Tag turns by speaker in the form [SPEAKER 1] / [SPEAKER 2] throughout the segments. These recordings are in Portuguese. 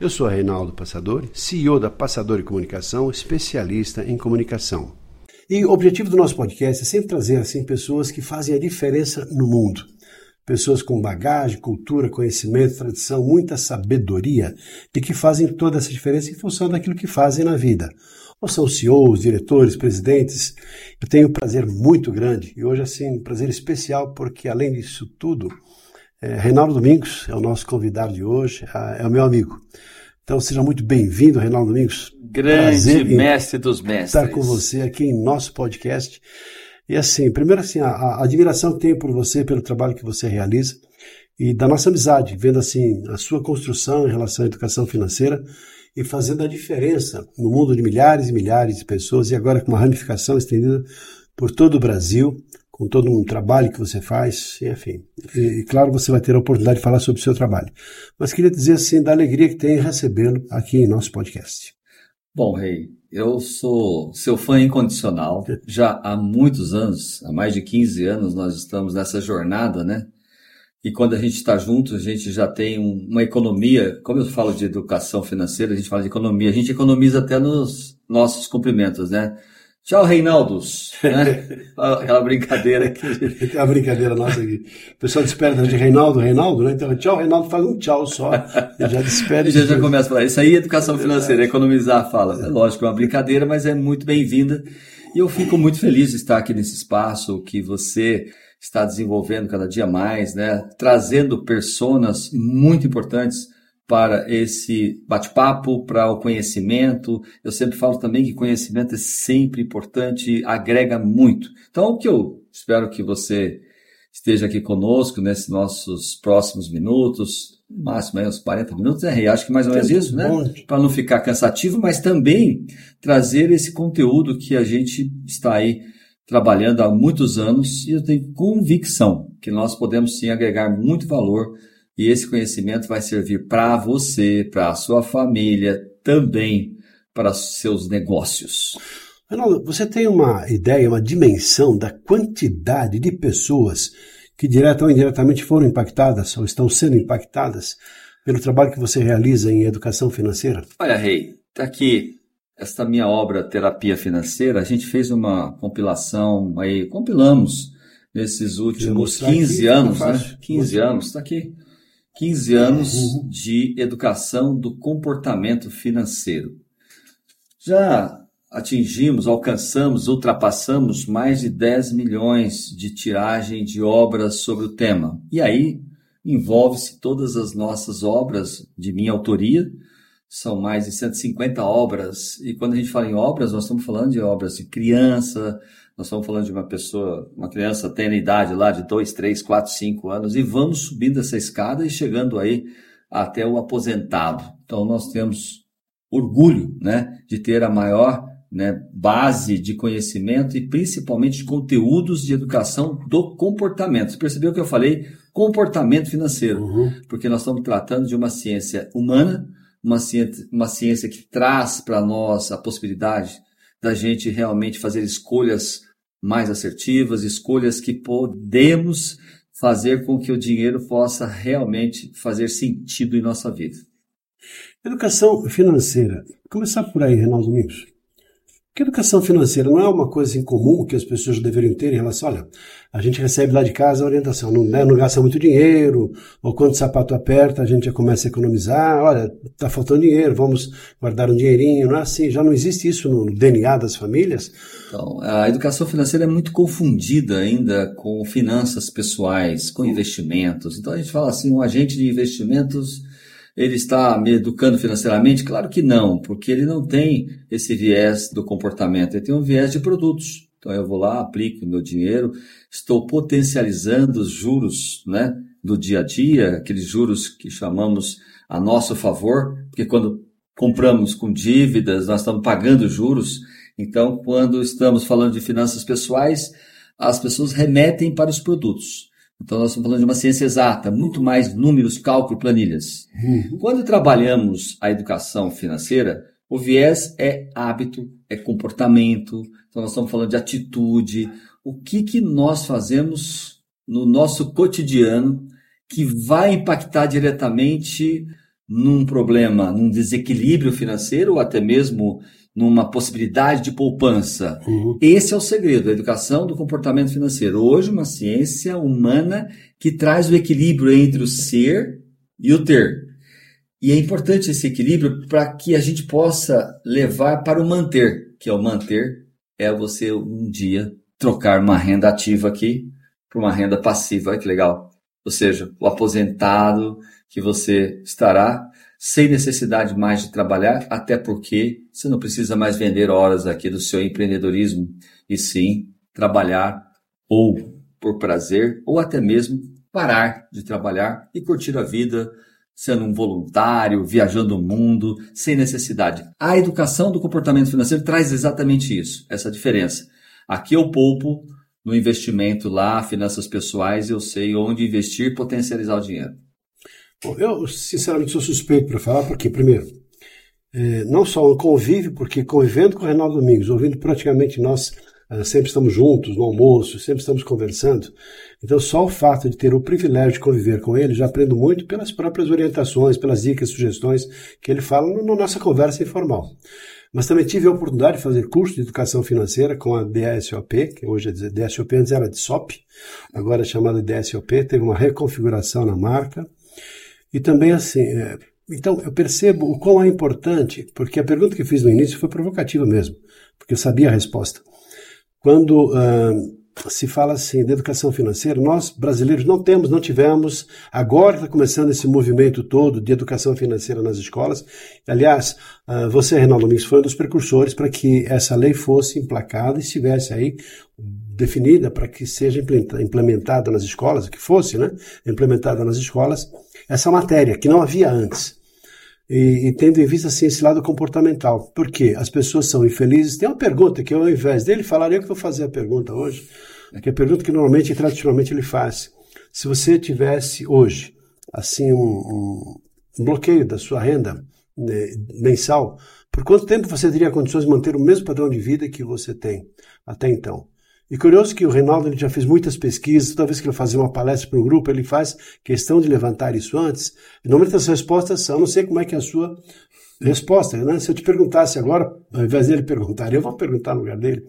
[SPEAKER 1] Eu sou Reinaldo Passadori, CEO da Passadori Comunicação, especialista em comunicação. E o objetivo do nosso podcast é sempre trazer assim pessoas que fazem a diferença no mundo. Pessoas com bagagem, cultura, conhecimento, tradição, muita sabedoria e que fazem toda essa diferença em função daquilo que fazem na vida. Ou são CEOs, diretores, presidentes. Eu tenho um prazer muito grande e hoje assim, um prazer especial porque além disso tudo, é, Reinaldo Domingos é o nosso convidado de hoje, é o meu amigo. Então seja muito bem-vindo, Reinaldo Domingos.
[SPEAKER 2] Grande mestre dos mestres.
[SPEAKER 1] Estar com você aqui em nosso podcast. E assim, primeiro assim, a, a admiração que tenho por você, pelo trabalho que você realiza e da nossa amizade, vendo assim a sua construção em relação à educação financeira e fazendo a diferença no mundo de milhares e milhares de pessoas e agora com uma ramificação estendida por todo o Brasil com todo um trabalho que você faz, enfim. E, e, claro, você vai ter a oportunidade de falar sobre o seu trabalho. Mas queria dizer assim da alegria que tem recebê-lo aqui em nosso podcast.
[SPEAKER 2] Bom, Rei, eu sou seu fã incondicional. Já há muitos anos, há mais de 15 anos, nós estamos nessa jornada, né? E quando a gente está junto, a gente já tem uma economia. Como eu falo de educação financeira, a gente fala de economia. A gente economiza até nos nossos cumprimentos, né? Tchau, Reinaldos. Né? Aquela brincadeira aqui.
[SPEAKER 1] É a brincadeira nossa aqui. O pessoal despede de Reinaldo, Reinaldo, né? Então, tchau, Reinaldo faz um tchau só. Já despede.
[SPEAKER 2] já, já começa a falar. Isso aí é educação financeira, é economizar fala. É lógico, é uma brincadeira, mas é muito bem-vinda. E eu fico muito feliz de estar aqui nesse espaço que você está desenvolvendo cada dia mais, né? Trazendo personas muito importantes para esse bate-papo, para o conhecimento. Eu sempre falo também que conhecimento é sempre importante, agrega muito. Então, o que eu espero que você esteja aqui conosco nesses nossos próximos minutos, máximo aí uns 40 minutos, é, acho que mais ou menos isso, né? Para não ficar cansativo, mas também trazer esse conteúdo que a gente está aí trabalhando há muitos anos e eu tenho convicção que nós podemos sim agregar muito valor e esse conhecimento vai servir para você, para a sua família, também para seus negócios.
[SPEAKER 1] Reinaldo, você tem uma ideia, uma dimensão da quantidade de pessoas que direta ou indiretamente foram impactadas ou estão sendo impactadas pelo trabalho que você realiza em educação financeira?
[SPEAKER 2] Olha, Rei, está aqui esta minha obra Terapia Financeira. A gente fez uma compilação aí, compilamos nesses últimos 15 aqui, anos, né? 15 anos, está aqui. 15 anos uhum. de educação do comportamento financeiro. Já atingimos, alcançamos, ultrapassamos mais de 10 milhões de tiragem de obras sobre o tema. E aí envolve-se todas as nossas obras de minha autoria, são mais de 150 obras. E quando a gente fala em obras, nós estamos falando de obras de criança, nós estamos falando de uma pessoa, uma criança tendo idade lá de 2, 3, 4, 5 anos, e vamos subindo essa escada e chegando aí até o aposentado. Então nós temos orgulho né, de ter a maior né, base de conhecimento e principalmente de conteúdos de educação do comportamento. Você percebeu que eu falei comportamento financeiro, uhum. porque nós estamos tratando de uma ciência humana, uma ciência, uma ciência que traz para nós a possibilidade da gente realmente fazer escolhas mais assertivas, escolhas que podemos fazer com que o dinheiro possa realmente fazer sentido em nossa vida.
[SPEAKER 1] Educação financeira. Começar por aí, Reinaldo Domingos. Que educação financeira não é uma coisa incomum que as pessoas deveriam ter em relação, olha, a gente recebe lá de casa a orientação, não, né, não gasta muito dinheiro, ou quando o sapato aperta a gente já começa a economizar, olha, está faltando dinheiro, vamos guardar um dinheirinho, não é assim, já não existe isso no DNA das famílias?
[SPEAKER 2] Então, a educação financeira é muito confundida ainda com finanças pessoais, com investimentos. Então a gente fala assim, um agente de investimentos ele está me educando financeiramente? Claro que não, porque ele não tem esse viés do comportamento, ele tem um viés de produtos. Então eu vou lá, aplico meu dinheiro, estou potencializando os juros né, do dia a dia, aqueles juros que chamamos a nosso favor, porque quando compramos com dívidas, nós estamos pagando juros, Então, quando estamos falando de finanças pessoais, as pessoas remetem para os produtos. Então, nós estamos falando de uma ciência exata, muito mais números, cálculo, planilhas. Uhum. Quando trabalhamos a educação financeira, o viés é hábito, é comportamento. Então, nós estamos falando de atitude. O que, que nós fazemos no nosso cotidiano que vai impactar diretamente num problema, num desequilíbrio financeiro ou até mesmo numa possibilidade de poupança. Uhum. Esse é o segredo, a educação do comportamento financeiro. Hoje, uma ciência humana que traz o equilíbrio entre o ser e o ter. E é importante esse equilíbrio para que a gente possa levar para o manter, que é o manter é você um dia trocar uma renda ativa aqui por uma renda passiva. Olha que legal. Ou seja, o aposentado que você estará sem necessidade mais de trabalhar, até porque você não precisa mais vender horas aqui do seu empreendedorismo, e sim trabalhar ou por prazer, ou até mesmo parar de trabalhar e curtir a vida sendo um voluntário, viajando o mundo, sem necessidade. A educação do comportamento financeiro traz exatamente isso, essa diferença. Aqui eu poupo no investimento lá, finanças pessoais, eu sei onde investir e potencializar o dinheiro.
[SPEAKER 1] Bom, eu, sinceramente, sou suspeito para falar, porque, primeiro, é, não só o convívio, porque convivendo com o Reinaldo Domingos, ouvindo praticamente nós é, sempre estamos juntos no almoço, sempre estamos conversando. Então, só o fato de ter o privilégio de conviver com ele, já aprendo muito pelas próprias orientações, pelas dicas, sugestões que ele fala na nossa conversa informal. Mas também tive a oportunidade de fazer curso de educação financeira com a DSOP, que hoje é DSOP, antes era de SOP, agora é chamada DSOP, teve uma reconfiguração na marca. E também assim, é, então eu percebo o quão é importante, porque a pergunta que fiz no início foi provocativa mesmo, porque eu sabia a resposta. Quando uh, se fala assim de educação financeira, nós brasileiros não temos, não tivemos, agora está começando esse movimento todo de educação financeira nas escolas. Aliás, uh, você, Reinaldo Domingos, foi um dos precursores para que essa lei fosse emplacada e estivesse aí definida para que seja implementada nas escolas, que fosse, né, implementada nas escolas, essa matéria, que não havia antes. E, e, tendo em vista assim, esse lado comportamental. Porque as pessoas são infelizes. Tem uma pergunta que, ao invés dele falar, eu que vou fazer a pergunta hoje, que é a pergunta que normalmente e tradicionalmente ele faz. Se você tivesse hoje, assim, um, um bloqueio da sua renda né, mensal, por quanto tempo você teria condições de manter o mesmo padrão de vida que você tem até então? E curioso que o Reinaldo ele já fez muitas pesquisas, toda vez que ele fazia uma palestra para um grupo, ele faz questão de levantar isso antes. E normalmente as respostas são, não sei como é que é a sua resposta, né? Se eu te perguntasse agora, ao invés dele perguntar, eu vou perguntar no lugar dele.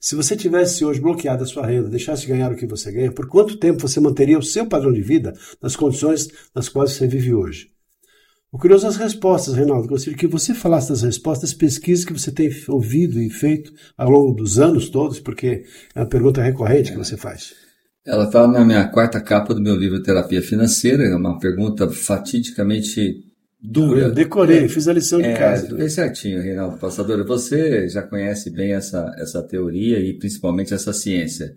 [SPEAKER 1] Se você tivesse hoje bloqueado a sua renda, deixasse de ganhar o que você ganha, por quanto tempo você manteria o seu padrão de vida nas condições nas quais você vive hoje? O curioso é as respostas, Reinaldo. Gostaria que você falasse das respostas, pesquisas que você tem ouvido e feito ao longo dos anos todos, porque é uma pergunta recorrente que você faz.
[SPEAKER 2] Ela está na minha quarta capa do meu livro Terapia Financeira, é uma pergunta fatidicamente dura. Eu
[SPEAKER 1] decorei, é, fiz a lição de é, casa.
[SPEAKER 2] Bem certinho, Reinaldo Passador. Você já conhece bem essa, essa teoria e principalmente essa ciência.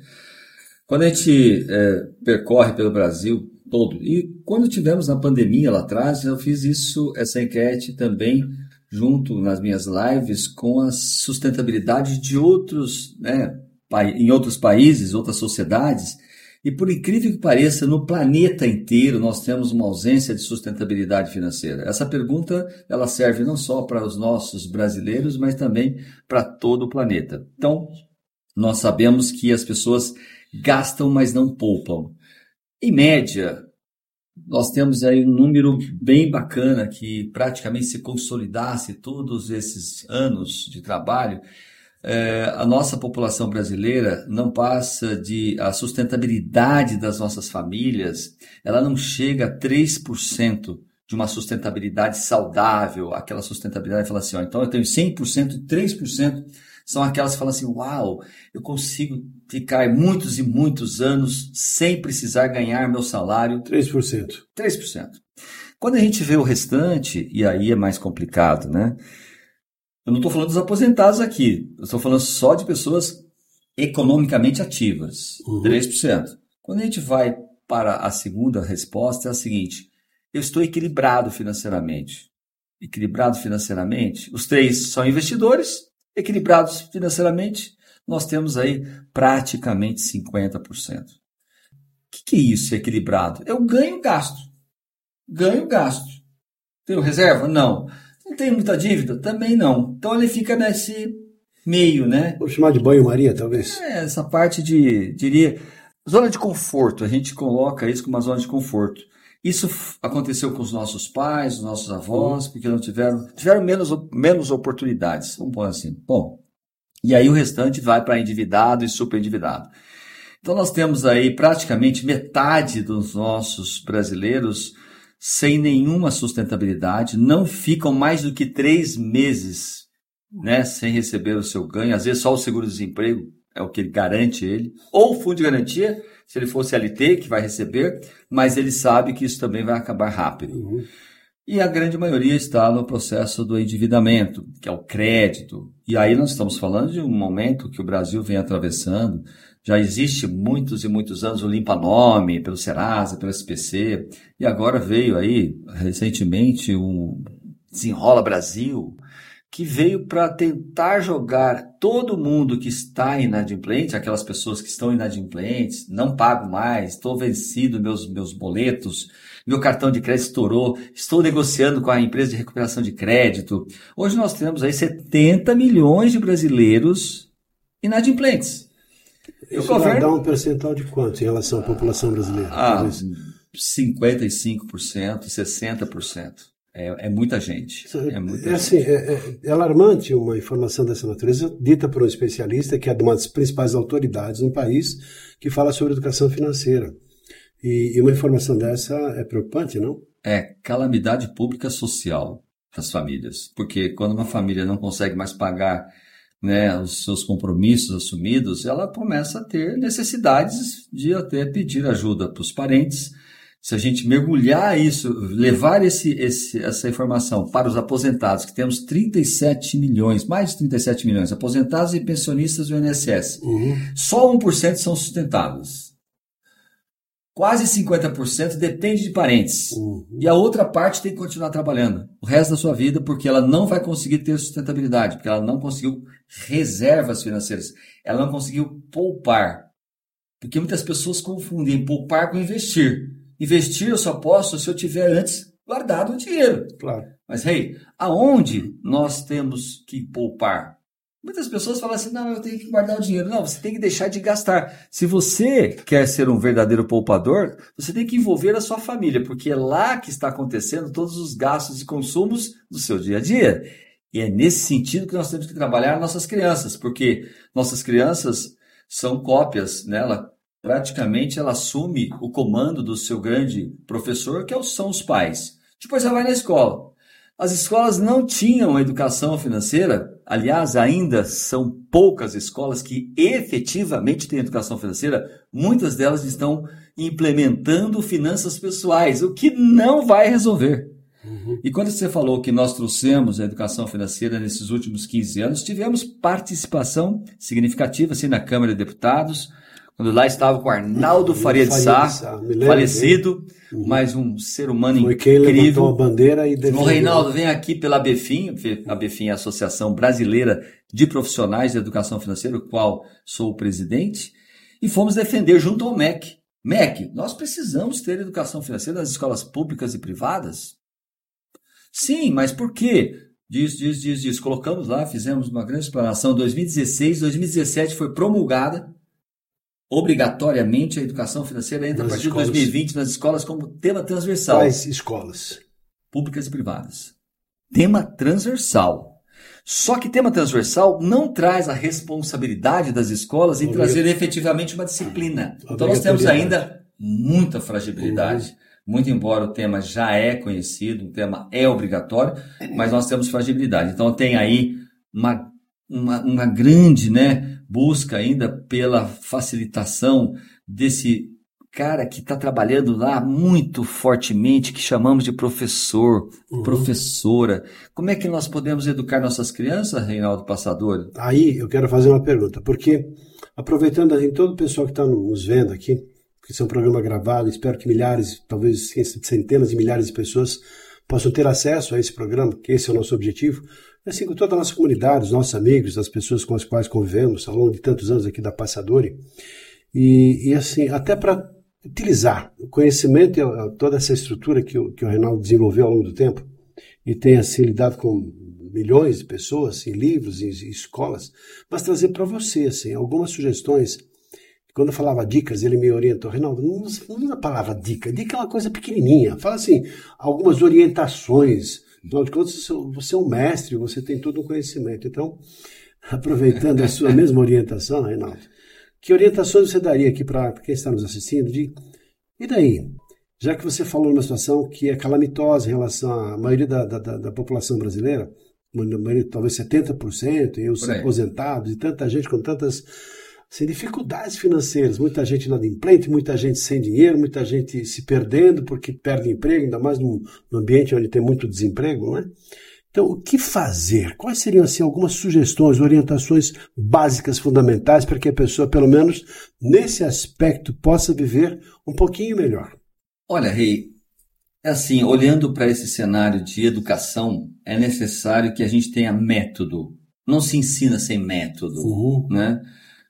[SPEAKER 2] Quando a gente é, percorre pelo Brasil, todo. E quando tivemos na pandemia lá atrás, eu fiz isso, essa enquete também junto nas minhas lives com a sustentabilidade de outros, né, em outros países, outras sociedades. E por incrível que pareça, no planeta inteiro nós temos uma ausência de sustentabilidade financeira. Essa pergunta ela serve não só para os nossos brasileiros, mas também para todo o planeta. Então, nós sabemos que as pessoas gastam, mas não poupam. Em média, nós temos aí um número bem bacana que praticamente se consolidasse todos esses anos de trabalho. É, a nossa população brasileira não passa de a sustentabilidade das nossas famílias, ela não chega a 3% de uma sustentabilidade saudável, aquela sustentabilidade fala assim, ó, então eu tenho 100%, 3% são aquelas que falam assim: uau, eu consigo ficar muitos e muitos anos sem precisar ganhar meu salário.
[SPEAKER 1] 3%.
[SPEAKER 2] 3%. Quando a gente vê o restante, e aí é mais complicado, né? Eu não estou falando dos aposentados aqui, eu estou falando só de pessoas economicamente ativas, uhum. 3%. Quando a gente vai para a segunda resposta, é a seguinte: eu estou equilibrado financeiramente. Equilibrado financeiramente, os três são investidores, equilibrados financeiramente, nós temos aí praticamente 50%. O que, que é isso, equilibrado? É o ganho-gasto. Ganho-gasto. Tenho reserva? Não. Não tenho muita dívida? Também não. Então ele fica nesse meio, né?
[SPEAKER 1] Vou chamar de banho-maria, talvez.
[SPEAKER 2] É, essa parte de, diria, zona de conforto. A gente coloca isso como uma zona de conforto. Isso aconteceu com os nossos pais, os nossos avós, porque não tiveram, tiveram menos, menos oportunidades, vamos pôr assim. Bom, e aí o restante vai para endividado e super endividado. Então nós temos aí praticamente metade dos nossos brasileiros sem nenhuma sustentabilidade, não ficam mais do que três meses né, sem receber o seu ganho, às vezes só o seguro-desemprego é o que garante ele, ou o fundo de garantia, se ele for CLT, que vai receber, mas ele sabe que isso também vai acabar rápido. Uhum. E a grande maioria está no processo do endividamento, que é o crédito. E aí nós estamos falando de um momento que o Brasil vem atravessando. Já existe muitos e muitos anos o Limpa Nome, pelo Serasa, pelo SPC, e agora veio aí, recentemente, o Desenrola Brasil, que veio para tentar jogar todo mundo que está inadimplente, aquelas pessoas que estão inadimplentes, não pago mais, estou vencido meus, meus boletos, meu cartão de crédito estourou, estou negociando com a empresa de recuperação de crédito. Hoje nós temos aí 70 milhões de brasileiros inadimplentes.
[SPEAKER 1] Isso o governo... dá um percentual de quanto em relação à população brasileira?
[SPEAKER 2] Ah, 55%, 60%. É, é, muita gente. É, muita
[SPEAKER 1] é assim, é, é, alarmante uma informação dessa natureza, dita por um especialista que é de uma das principais autoridades no país, que fala sobre educação financeira. E, e uma informação dessa é preocupante, não?
[SPEAKER 2] É calamidade pública social das famílias. Porque quando uma família não consegue mais pagar né, os seus compromissos assumidos, ela começa a ter necessidades de até pedir ajuda para os parentes se a gente mergulhar isso, levar esse, esse, essa informação para os aposentados, que temos 37 milhões, mais de 37 milhões, aposentados e pensionistas do INSS, uhum. só 1% são sustentáveis. Quase 50% depende de parentes. Uhum. E a outra parte tem que continuar trabalhando o resto da sua vida, porque ela não vai conseguir ter sustentabilidade, porque ela não conseguiu reservas financeiras, ela não conseguiu poupar. Porque muitas pessoas confundem poupar com investir. Investir eu só posso se eu tiver antes guardado o dinheiro.
[SPEAKER 1] Claro.
[SPEAKER 2] Mas, hey, aonde nós temos que poupar? Muitas pessoas falam assim: não, eu tenho que guardar o dinheiro. Não, você tem que deixar de gastar. Se você quer ser um verdadeiro poupador, você tem que envolver a sua família, porque é lá que está acontecendo todos os gastos e consumos do seu dia a dia. E é nesse sentido que nós temos que trabalhar nossas crianças, porque nossas crianças são cópias, né? Ela praticamente ela assume o comando do seu grande professor, que é são os pais. Depois ela vai na escola. As escolas não tinham educação financeira, aliás, ainda são poucas escolas que efetivamente têm educação financeira, muitas delas estão implementando finanças pessoais, o que não vai resolver. Uhum. E quando você falou que nós trouxemos a educação financeira nesses últimos 15 anos, tivemos participação significativa assim, na Câmara de Deputados, quando lá estava com Arnaldo Faria de Sá, falecido, uhum. mas um ser humano Foi incrível. Quem levantou
[SPEAKER 1] a bandeira e
[SPEAKER 2] defendeu. O Reinaldo vem aqui pela BEFIM, a BEFIM é a Associação Brasileira de Profissionais de Educação Financeira, o qual sou o presidente, e fomos defender junto ao MEC. MEC, nós precisamos ter educação financeira nas escolas públicas e privadas? Sim, mas por quê? Diz, diz, diz, diz. Colocamos lá, fizemos uma grande explanação. 2016, 2017 foi promulgada obrigatoriamente a educação financeira entra nas a partir escolas. de 2020 nas escolas como tema transversal.
[SPEAKER 1] Quais escolas?
[SPEAKER 2] Públicas e privadas. Tema transversal. Só que tema transversal não traz a responsabilidade das escolas em trazer efetivamente uma disciplina. Então nós temos ainda muita fragilidade. Uhum. Muito embora o tema já é conhecido, o tema é obrigatório, mas nós temos fragilidade. Então tem aí uma, uma, uma grande, né, busca ainda pela facilitação desse cara que está trabalhando lá muito fortemente, que chamamos de professor, uhum. professora. Como é que nós podemos educar nossas crianças, Reinaldo Passador?
[SPEAKER 1] Aí eu quero fazer uma pergunta, porque aproveitando assim, todo o pessoal que está nos vendo aqui, que esse é um programa gravado, espero que milhares, talvez centenas de milhares de pessoas possam ter acesso a esse programa, que esse é o nosso objetivo, assim com toda a nossa comunidade, os nossos amigos, as pessoas com as quais convivemos ao longo de tantos anos aqui da Passadori, e, e assim, até para utilizar o conhecimento e toda essa estrutura que o, que o Reinaldo desenvolveu ao longo do tempo, e tem assim lidado com milhões de pessoas em livros, em escolas, mas trazer para você assim, algumas sugestões. Quando eu falava dicas, ele me orientou, Reinaldo, não usa, a palavra dica. Dica é uma coisa pequenininha. Fala assim, algumas orientações. Afinal de contas, você é um mestre, você tem todo o conhecimento. Então, aproveitando a sua mesma orientação, Reinaldo, que orientações você daria aqui para quem está nos assistindo? De, e daí? Já que você falou numa situação que é calamitosa em relação à maioria da, da, da população brasileira, talvez 70%, e os aposentados, e tanta gente com tantas assim, dificuldades financeiras, muita gente inadimplente, muita gente sem dinheiro, muita gente se perdendo porque perde emprego, ainda mais num, num ambiente onde tem muito desemprego, não é? Então, o que fazer? Quais seriam assim algumas sugestões, orientações básicas, fundamentais para que a pessoa, pelo menos nesse aspecto, possa viver um pouquinho melhor?
[SPEAKER 2] Olha, Rei, é assim, olhando para esse cenário de educação, é necessário que a gente tenha método. Não se ensina sem método, uhum. né?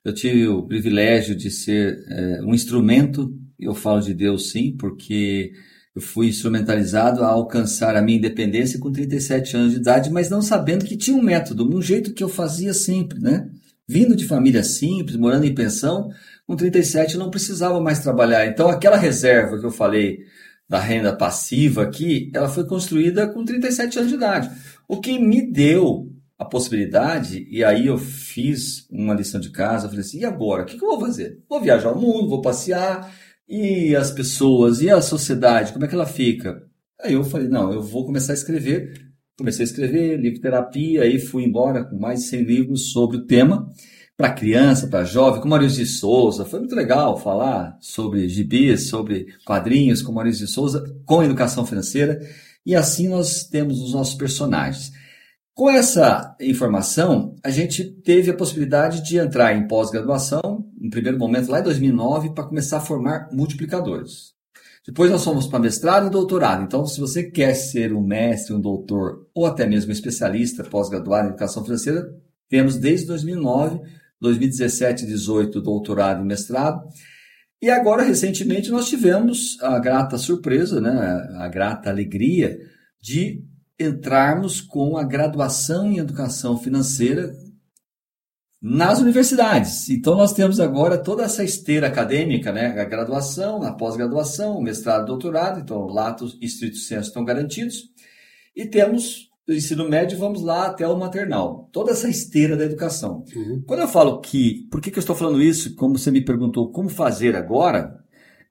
[SPEAKER 2] Eu tive o privilégio de ser é, um instrumento, eu falo de Deus sim, porque eu fui instrumentalizado a alcançar a minha independência com 37 anos de idade, mas não sabendo que tinha um método, um jeito que eu fazia sempre, né? Vindo de família simples, morando em pensão, com 37 eu não precisava mais trabalhar. Então aquela reserva que eu falei da renda passiva aqui, ela foi construída com 37 anos de idade. O que me deu possibilidade, e aí eu fiz uma lição de casa, falei assim, e agora? O que, eu vou fazer? Vou viajar ao mundo, vou passear, e as pessoas, e a sociedade, como é que ela fica? Aí eu falei, não, eu vou começar a escrever. Comecei a escrever, livro terapia, aí fui embora com mais de 100 livros sobre o tema para criança, para jovem, com Maurício de Souza. Foi muito legal falar sobre gibis, sobre quadrinhos com Maurício de Souza, com educação financeira. E assim nós temos os nossos personagens. Com essa informação, a gente teve a possibilidade de entrar em pós-graduação, em primeiro momento lá em 2009, para começar a formar multiplicadores. Depois nós fomos para mestrado e doutorado. Então, se você quer ser um mestre, um doutor ou até mesmo um especialista pós-graduado em educação financeira, temos desde 2009 2017 18 doutorado e mestrado. E agora, recentemente, nós tivemos a grata surpresa, né, a grata alegria de entrarmos com a graduação em educação financeira nas universidades. Então, nós temos agora toda essa esteira acadêmica, né, a graduação, a pós-graduação, o mestrado, doutorado, então, lato e estrito senso estão garantidos. E temos do ensino médio, vamos lá até o maternal. Toda essa esteira da educação. Uhum. Quando eu falo que, por que, que eu estou falando isso? Como você me perguntou, como fazer agora?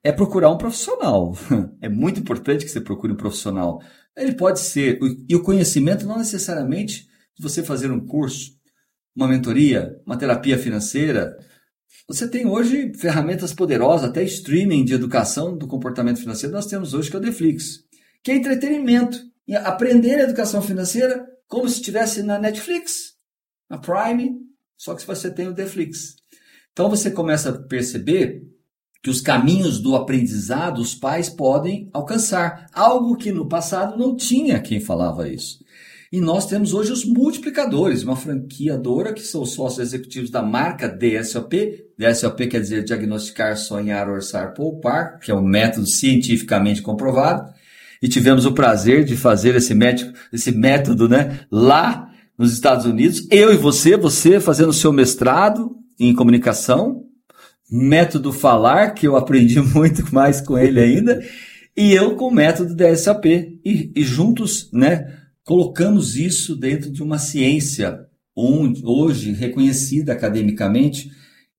[SPEAKER 2] É procurar um profissional. É muito importante que você procure um profissional. Ele pode ser, e o conhecimento não necessariamente você fazer um curso, uma mentoria, uma terapia financeira. Você tem hoje ferramentas poderosas, até streaming de educação do comportamento financeiro. Nós temos hoje que é o Deflix, que é entretenimento aprender a educação financeira como se estivesse na Netflix, na Prime, só que você tem o Netflix. Então você começa a perceber que os caminhos do aprendizado os pais podem alcançar, algo que no passado não tinha quem falava isso. E nós temos hoje os multiplicadores, uma franqueadora que são os sócios executivos da marca DSOP. DSOP quer dizer diagnosticar, sonhar, orçar, poupar, que é um método cientificamente comprovado e tivemos o prazer de fazer esse método, esse método né, lá nos Estados Unidos. Eu e você, você fazendo seu mestrado em comunicação, método falar, que eu aprendi muito mais com ele ainda, e eu com o método da SAP. E, e juntos, né, colocamos isso dentro de uma ciência hoje reconhecida academicamente.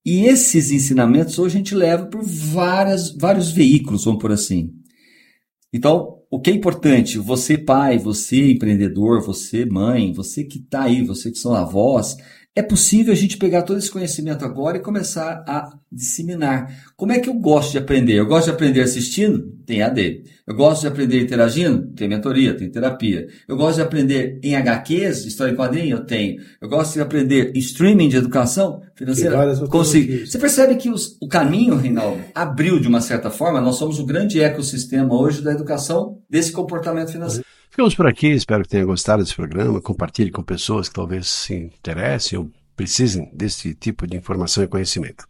[SPEAKER 2] E esses ensinamentos hoje a gente leva por várias, vários veículos, vamos por assim. Então, o que é importante, você pai, você empreendedor, você mãe, você que está aí, você que são avós, é possível a gente pegar todo esse conhecimento agora e começar a disseminar. Como é que eu gosto de aprender? Eu gosto de aprender assistindo? Tem AD. Eu gosto de aprender interagindo? Tem mentoria, tem terapia. Eu gosto de aprender em HQs, história em quadrinho? Eu tenho. Eu gosto de aprender em streaming de educação financeira? Consigo. Você percebe que os, o caminho, Reinaldo, abriu de uma certa forma. Nós somos o grande ecossistema hoje da educação desse comportamento financeiro.
[SPEAKER 1] Ficamos por aqui, espero que tenha gostado desse programa. Compartilhe com pessoas que talvez se interessem ou precisem desse tipo de informação e conhecimento.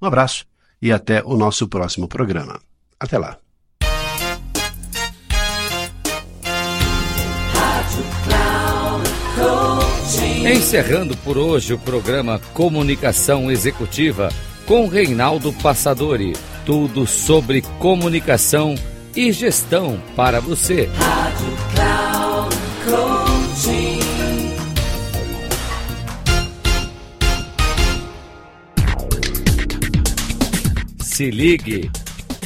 [SPEAKER 1] Um abraço e até o nosso próximo programa. Até lá.
[SPEAKER 3] Encerrando por hoje o programa Comunicação Executiva com Reinaldo Passadori. Tudo sobre comunicação e gestão para você. Rádio Cloud Coaching. Se ligue.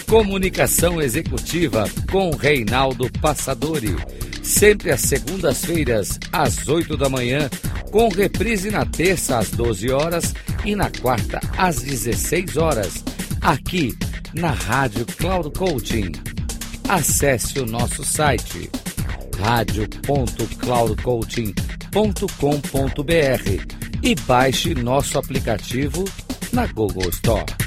[SPEAKER 3] Comunicação Executiva com Reinaldo Passadori. Sempre às segundas-feiras, às 8 da manhã, com reprise na terça às 12 horas e na quarta às 16 horas, aqui na Rádio Cloud Coaching. Acesse o nosso site radio.cloudcoaching.com.br e baixe nosso aplicativo na Google Store.